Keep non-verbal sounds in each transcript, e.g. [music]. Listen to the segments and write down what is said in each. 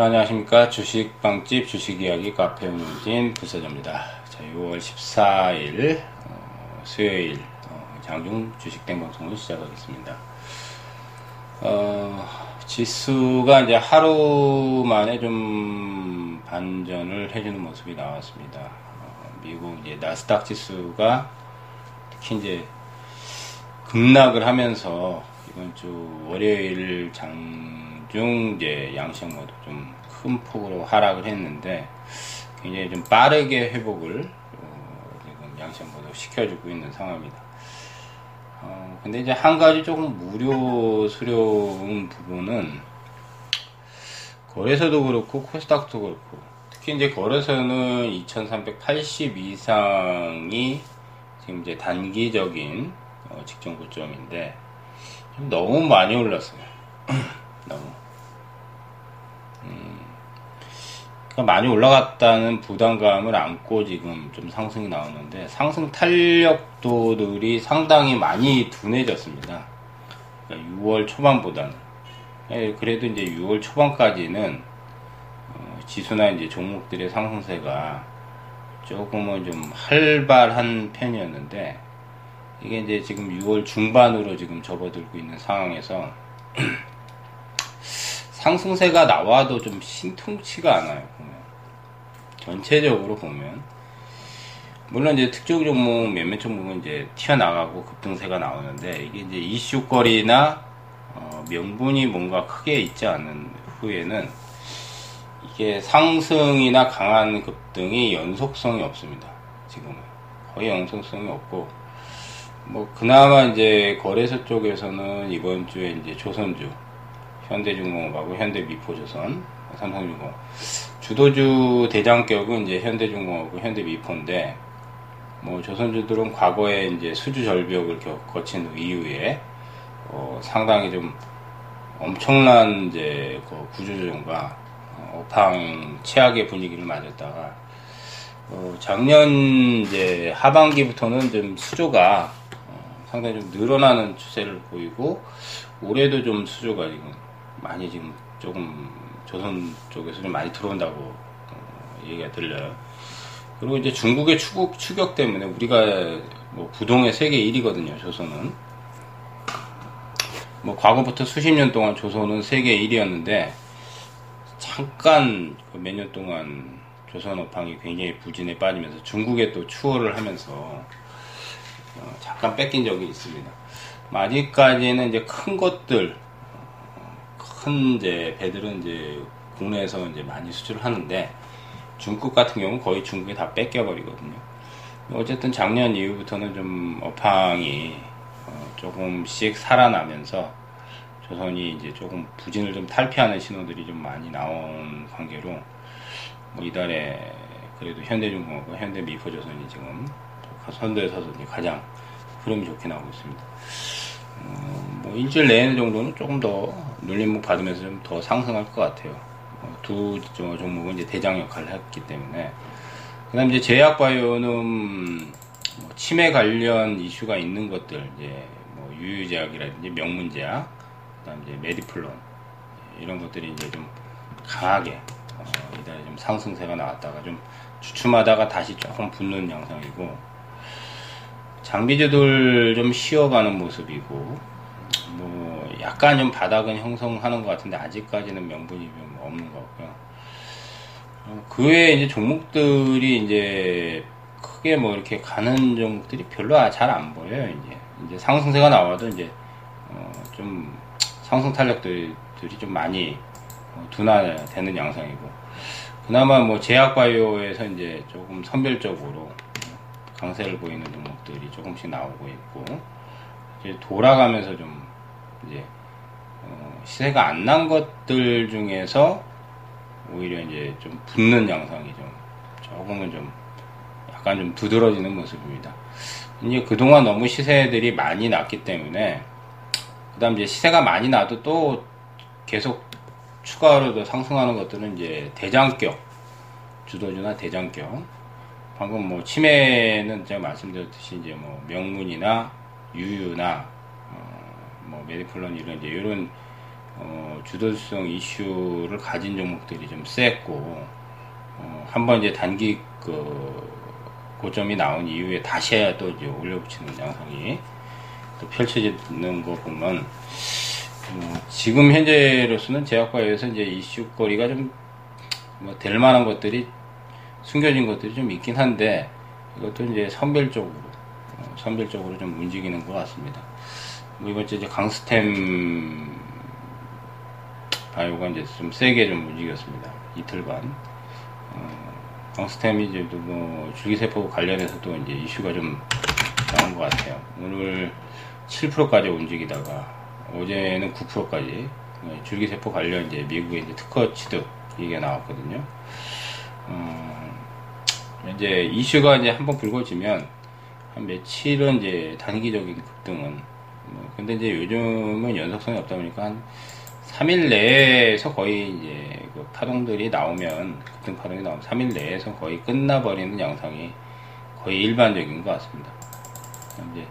자, 안녕하십니까. 주식빵집 주식이야기 카페 운영진 부서자입니다. 자, 6월 14일, 어, 수요일, 어, 장중 주식땡방송을 시작하겠습니다. 어, 지수가 이제 하루 만에 좀 반전을 해주는 모습이 나왔습니다. 어, 미국 이제 나스닥 지수가 특히 이제 급락을 하면서 이번 주 월요일 장 중 이제 양식모도 좀큰 폭으로 하락을 했는데 굉장히 좀 빠르게 회복을 어, 지금 양식모도 시켜주고 있는 상황입니다. 어, 근데 이제 한 가지 조금 무료스러운 부분은 거래소도 그렇고 코스닥도 그렇고 특히 이제 거래소는 2380 이상이 지금 이제 단기적인 어, 직전 고점인데 너무 많이 올랐어요. [clears throat] 너무. 음, 그러니까 많이 올라갔다는 부담감을 안고 지금 좀 상승이 나오는데 상승 탄력도들이 상당히 많이 둔해졌습니다. 그러니까 6월 초반보다는. 예, 그래도 이제 6월 초반까지는 어, 지수나 이제 종목들의 상승세가 조금은 좀 활발한 편이었는데 이게 이제 지금 6월 중반으로 지금 접어들고 있는 상황에서 [clears throat] 상승세가 나와도 좀 신통치가 않아요. 보면 전체적으로 보면 물론 이제 특정 종목 몇몇 종목은 이제 튀어나가고 급등세가 나오는데 이게 이제 이슈거리나 어, 명분이 뭔가 크게 있지 않은 후에는 이게 상승이나 강한 급등이 연속성이 없습니다. 지금은 거의 연속성이 없고 뭐 그나마 이제 거래소 쪽에서는 이번 주에 이제 조선주, 현대중공업하고 현대미포조선, 삼성중공업. 주도주 대장격은 이제 현대중공업하고 현대미포인데 뭐 조선주들은 과거에 이제 수주 절벽을 거친 이후에 어 상당히 좀 엄청난 이제 그 구조조정과 업황 최악의 분위기를 맞았다가 어 작년 이제 하반기부터는 좀 수조가 상당히 좀 늘어나는 추세를 보이고 올해도 좀 수조가 지금 많이 지금 조금 조선 쪽에서 좀 많이 들어온다고 어, 얘기가 들려요. 그리고 이제 중국의 추격, 추격 때문에 우리가 뭐 부동의 세계 1위거든요, 조선은. 뭐 과거부터 수십 년 동안 조선은 세계 1위였는데 잠깐 그 몇 년 동안 조선 업황이 굉장히 부진에 빠지면서 중국에 또 추월을 하면서 어, 잠깐 뺏긴 적이 있습니다. 아직까지는 이제 큰 것들, 어, 큰 이제 배들은 이제 국내에서 이제 많이 수출을 하는데 중국 같은 경우는 거의 중국에 다 뺏겨버리거든요. 어쨌든 작년 이후부터는 좀 업황이 어, 조금씩 살아나면서 조선이 이제 조금 부진을 좀 탈피하는 신호들이 좀 많이 나온 관계로 뭐 이달에 그래도 현대중공업과 현대미포조선이 지금 선도에서 가장 흐름이 좋게 나오고 있습니다. 어, 뭐 일주일 내내 정도는 조금 더 눌림목 받으면서 좀 더 상승할 것 같아요. 어, 두 종목은 이제 대장 역할을 했기 때문에. 그 다음 이제 제약바이오는 뭐 치매 관련 이슈가 있는 것들, 이제 뭐 유유제약이라든지 명문제약, 그 다음 이제 메디플론, 이런 것들이 이제 좀 강하게, 어, 이달에 좀 상승세가 나왔다가 좀 주춤하다가 다시 조금 붙는 양상이고, 장비주들 좀 쉬어가는 모습이고 뭐 약간 좀 바닥은 형성하는 것 같은데 아직까지는 명분이 좀 없는 것 같고요. 어, 그 외에 이제 종목들이 이제 크게 뭐 이렇게 가는 종목들이 별로 잘 안 보여요. 이제 이제 상승세가 나와도 이제 어 좀 상승 탄력들이 좀 많이 어, 둔화되는 양상이고 그나마 뭐 제약바이오에서 이제 조금 선별적으로 강세를 보이는 종목들이 조금씩 나오고 있고 이제 돌아가면서 좀 이제 어 시세가 안 난 것들 중에서 오히려 이제 좀 붙는 양상이 좀 조금은 좀 약간 좀 두드러지는 모습입니다. 이제 그동안 너무 시세들이 많이 났기 때문에 그다음 이제 시세가 많이 나도 또 계속 추가로 더 상승하는 것들은 이제 대장격 주도주나 대장격 방금 뭐 치매는 제가 말씀드렸듯이 이제 뭐 명문이나 유유나 어, 뭐 메디플론 이런 이제 이런 어, 주도성 이슈를 가진 종목들이 좀 셌고 어, 한번 이제 단기 그 고점이 나온 이후에 다시 또 이제 올려붙이는 양상이 또 펼쳐지는 거 보면 어, 지금 현재로서는 제약바이오에서 이제 이슈거리가 좀 뭐 될 만한 것들이 숨겨진 것들이 좀 있긴 한데 이것도 이제 선별적으로 어, 선별적으로 좀 움직이는 것 같습니다. 뭐 이번 주 이제 강스템 바이오가 이제 좀 세게 좀 움직였습니다. 이틀간. 어, 강스템이 이제 뭐 줄기세포 관련해서도 이제 이슈가 좀 나온 것 같아요. 오늘 7%까지 움직이다가 어제는 9%까지 줄기세포 관련 이제 미국의 이제 특허 취득 얘기가 나왔거든요. 어, 이제 이슈가 이제 한번 불거지면 한 며칠은 이제 단기적인 급등은 뭐 근데 이제 요즘은 연속성이 없다 보니까 한 3일 내에서 거의 이제 그 파동들이 나오면 급등 파동이 나오면 3일 내에서 거의 끝나버리는 양상이 거의 일반적인 것 같습니다. 이제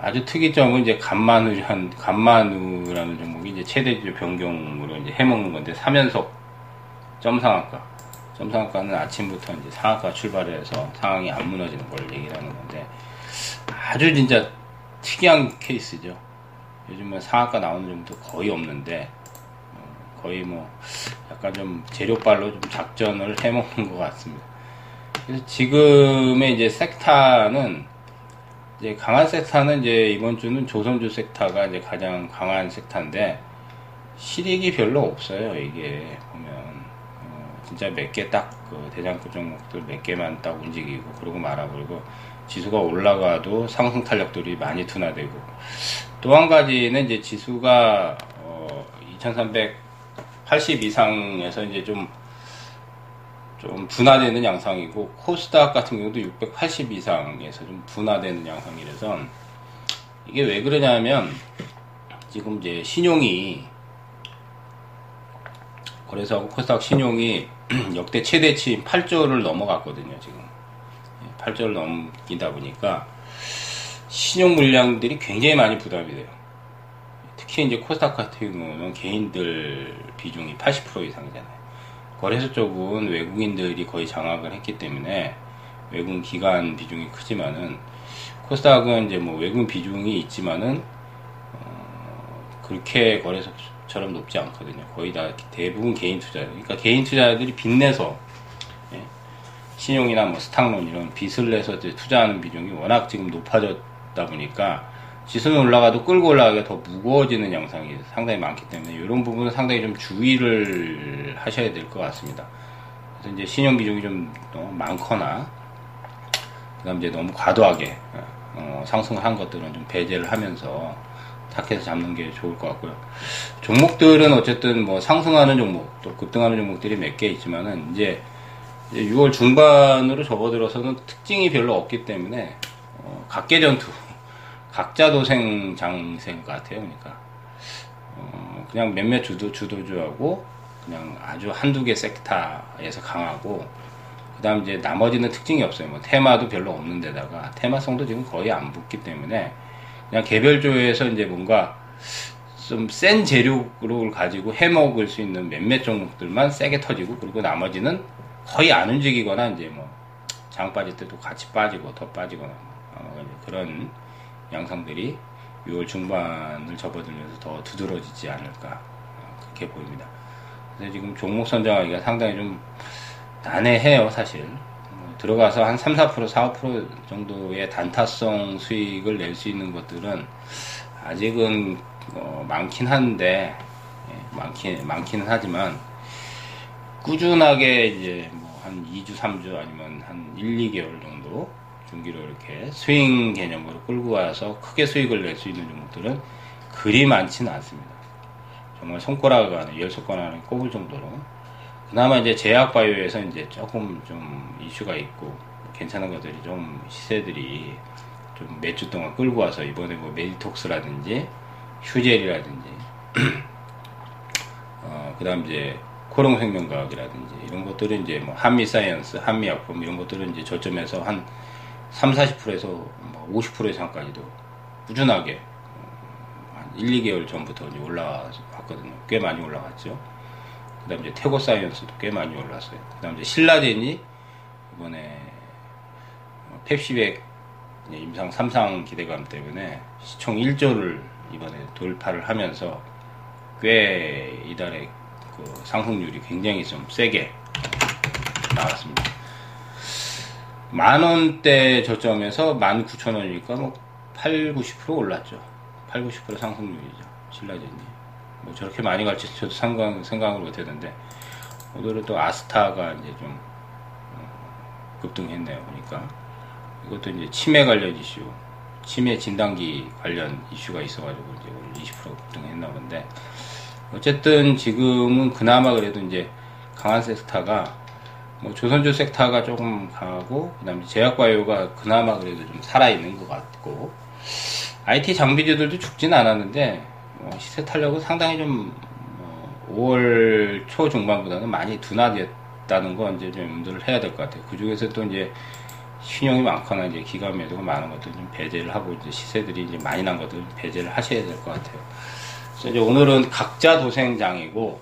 아주 특이점은 이제 간만우한 간만우라는 종목이 이제 최대 변경으로 이제 해먹는 건데 3연속 점상한가 점상한가는 아침부터 이제 상한가 출발해서 상황이 안 무너지는 걸 얘기를 하는 건데 아주 진짜 특이한 케이스죠. 요즘은 상한가 나오는 정도 거의 없는데 어, 거의 뭐 약간 좀 재료빨로 좀 작전을 [laughs] 해먹는 것 같습니다. 그래서 지금의 이제 섹타는 이제 강한 섹타는 이제 이번 주는 조선주 섹타가 이제 가장 강한 섹타인데 실익이 별로 없어요. 이게 보면 어, 진짜 몇 개 딱 그 대장급 종목들 몇 개만 딱 움직이고 그러고 말아버리고 지수가 올라가도 상승 탄력들이 많이 둔화되고. 또 한 가지는 이제 지수가 어, 2380 이상에서 이제 좀좀 둔화되는 양상이고 코스닥 같은 경우도 680 이상에서 좀 둔화되는 양상이라서 이게 왜 그러냐면 지금 이제 신용이 거래소하고 코스닥 신용이 [clears throat] 역대 최대치인 8조를 넘어갔거든요 지금. 8조를 넘기다 보니까 신용 물량들이 굉장히 많이 부담이 돼요. 특히 이제 코스닥 같은 경우는 개인들 비중이 80% 이상이잖아요. 거래소 쪽은 외국인들이 거의 장악을 했기 때문에 외국인 기관 비중이 크지만은 코스닥은 이제 뭐 외국인 비중이 있지만은 어 그렇게 거래소 처럼 높지 않거든요. 거의 다 대부분 개인 투자. 그러니까 개인 투자들이 빚내서 예? 신용이나 뭐 스탁론 이런 빚을 내서 투자하는 비중이 워낙 지금 높아졌다 보니까 지수는 올라가도 끌고 올라가기가 더 무거워지는 양상이 상당히 많기 때문에 이런 부분은 상당히 좀 주의를 하셔야 될 것 같습니다. 그래서 이제 신용 비중이 좀 너무 많거나 그다음 이제 너무 과도하게 어, 상승을 한 것들은 좀 배제를 하면서 타켓을 잡는 게 좋을 것 같고요. 종목들은 어쨌든 뭐 상승하는 종목 또 급등하는 종목들이 몇 개 있지만은 이제 6월 중반으로 접어들어서는 특징이 별로 없기 때문에 어, 각계 전투 [laughs] 각자 도생 장생 같아요. 그러니까 어, 그냥 몇몇 주도 주도주하고 그냥 아주 한두 개 섹터에서 강하고 그다음 이제 나머지는 특징이 없어요. 뭐 테마도 별로 없는 데다가 테마성도 지금 거의 안 붙기 때문에 그냥 개별주에서 이제 뭔가 좀 센 재료를 가지고 해 먹을 수 있는 몇몇 종목들만 세게 터지고 그리고 나머지는 거의 안 움직이거나 이제 뭐 장 빠질 때도 같이 빠지고 더 빠지거나 어, 그런 양상들이 6월 중반을 접어들면서 더 두드러지지 않을까 그렇게 보입니다. 그래서 지금 종목 선정하기가 상당히 좀 난해해요 사실 뭐 들어가서 한 3, 4% 4, 5% 정도의 단타성 수익을 낼 수 있는 것들은 아직은 어 많긴 한데 예, 많긴 많기는 하지만 꾸준하게 이제 뭐 한 2주 3주 아니면 한 1, 2개월 정도 중기로 이렇게 스윙 개념으로 끌고 와서 크게 수익을 낼 수 있는 종목들은 그리 많지는 않습니다. 정말 손가락 안에 열 손가락 안에 꼽을 정도로 그나마 이제 제약 바이오에서 이제 조금 좀 이슈가 있고 괜찮은 것들이 좀 시세들이 좀 몇 주 동안 끌고 와서 이번에 뭐 메디톡스라든지 휴젤이라든지 [clears throat] 어 그다음 이제 코오롱 생명과학이라든지 이런 것들은 이제 뭐 한미 사이언스, 한미 약품 이런 것들은 이제 저점에서 한 3, 40%에서 50%뭐 이상까지도 꾸준하게 한 1, 2개월 전부터 이제 올라왔거든요. 꽤 많이 올라갔죠. 그 다음 이제 태고 사이언스도 꽤 많이 올랐어요. 그 다음 이제 신라젠이 이번에 펩시백 임상 3상 기대감 때문에 시총 1조를 이번에 돌파를 하면서 꽤 이달에 그 상승률이 굉장히 좀 세게 나왔습니다. 만 원대 저점에서 만 구천 원이니까 뭐 8, 90% 올랐죠. 8, 90% 상승률이죠. 신라젠이. 뭐 저렇게 많이 갈지 저도 상관, 생각을 못 했는데, 오늘은 또 아스타가 이제 좀, 어, 급등했네요. 보니까. 이것도 이제 치매 관련 이슈, 치매 진단기 관련 이슈가 있어가지고 이제 오늘 20% 급등했나 본데, 어쨌든 지금은 그나마 그래도 이제 강한 섹타가 뭐 조선주 섹타가 조금 강하고 그다음에 제약바이오가 그나마 그래도 좀 살아있는 것 같고 IT 장비주들도 죽진 않았는데 뭐 시세 탄력은 상당히 좀 어, 5월 초 중반보다는 많이 둔화됐다는 거 이제 좀 염두를 해야 될 것 같아요. 그 중에서 또 이제 신용이 많거나 이제 기관 매도가 많은 것들 좀 배제를 하고 이제 시세들이 이제 많이 난 것들 배제를 하셔야 될 것 같아요. 그래서 이제 오늘은 각자 도생장이고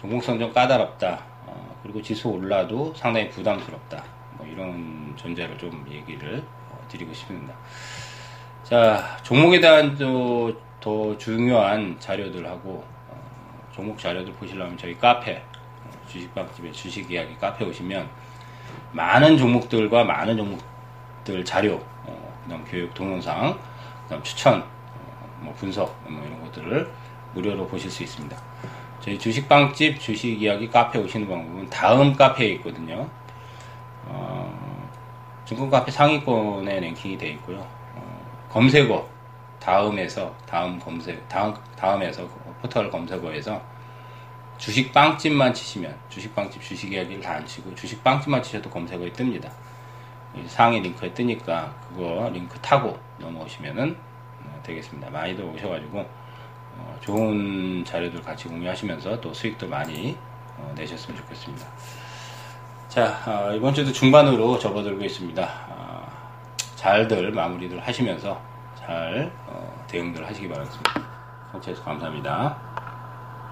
종목선 좀 까다롭다. 어, 그리고 지수 올라도 상당히 부담스럽다. 뭐 이런 존재를 좀 얘기를 어, 드리고 싶습니다. 자, 종목에 대한 또, 더 중요한 자료들하고, 어, 종목 자료들 보시려면 저희 카페, 어, 주식방집의 주식 이야기 카페 오시면 많은 종목들과 많은 종목들 자료, 어, 그 다음 교육 동영상, 그 다음 추천, 어, 뭐 분석, 뭐 이런 것들을 무료로 보실 수 있습니다. 저희 주식방집 주식 이야기 카페 오시는 방법은 다음 카페에 있거든요. 어, 증권 카페 상위권에 랭킹이 되어 있고요. 어, 검색어 다음에서 다음 검색 다음 다음에서 포털 검색어에서 주식 빵집만 치시면 주식 빵집 주식 이야기를 다 안 치고 주식 빵집만 치셔도 검색어에 뜹니다. 상위 링크에 뜨니까 그거 링크 타고 넘어오시면은 어, 되겠습니다. 많이들 오셔가지고 어, 좋은 자료들 같이 공유하시면서 또 수익도 많이 어, 내셨으면 좋겠습니다. 자 어, 이번 주도 중반으로 접어들고 있습니다. 아, 잘들 마무리들 하시면서 잘 어, 대응들 하시기 바라겠습니다. 청취해서 감사합니다.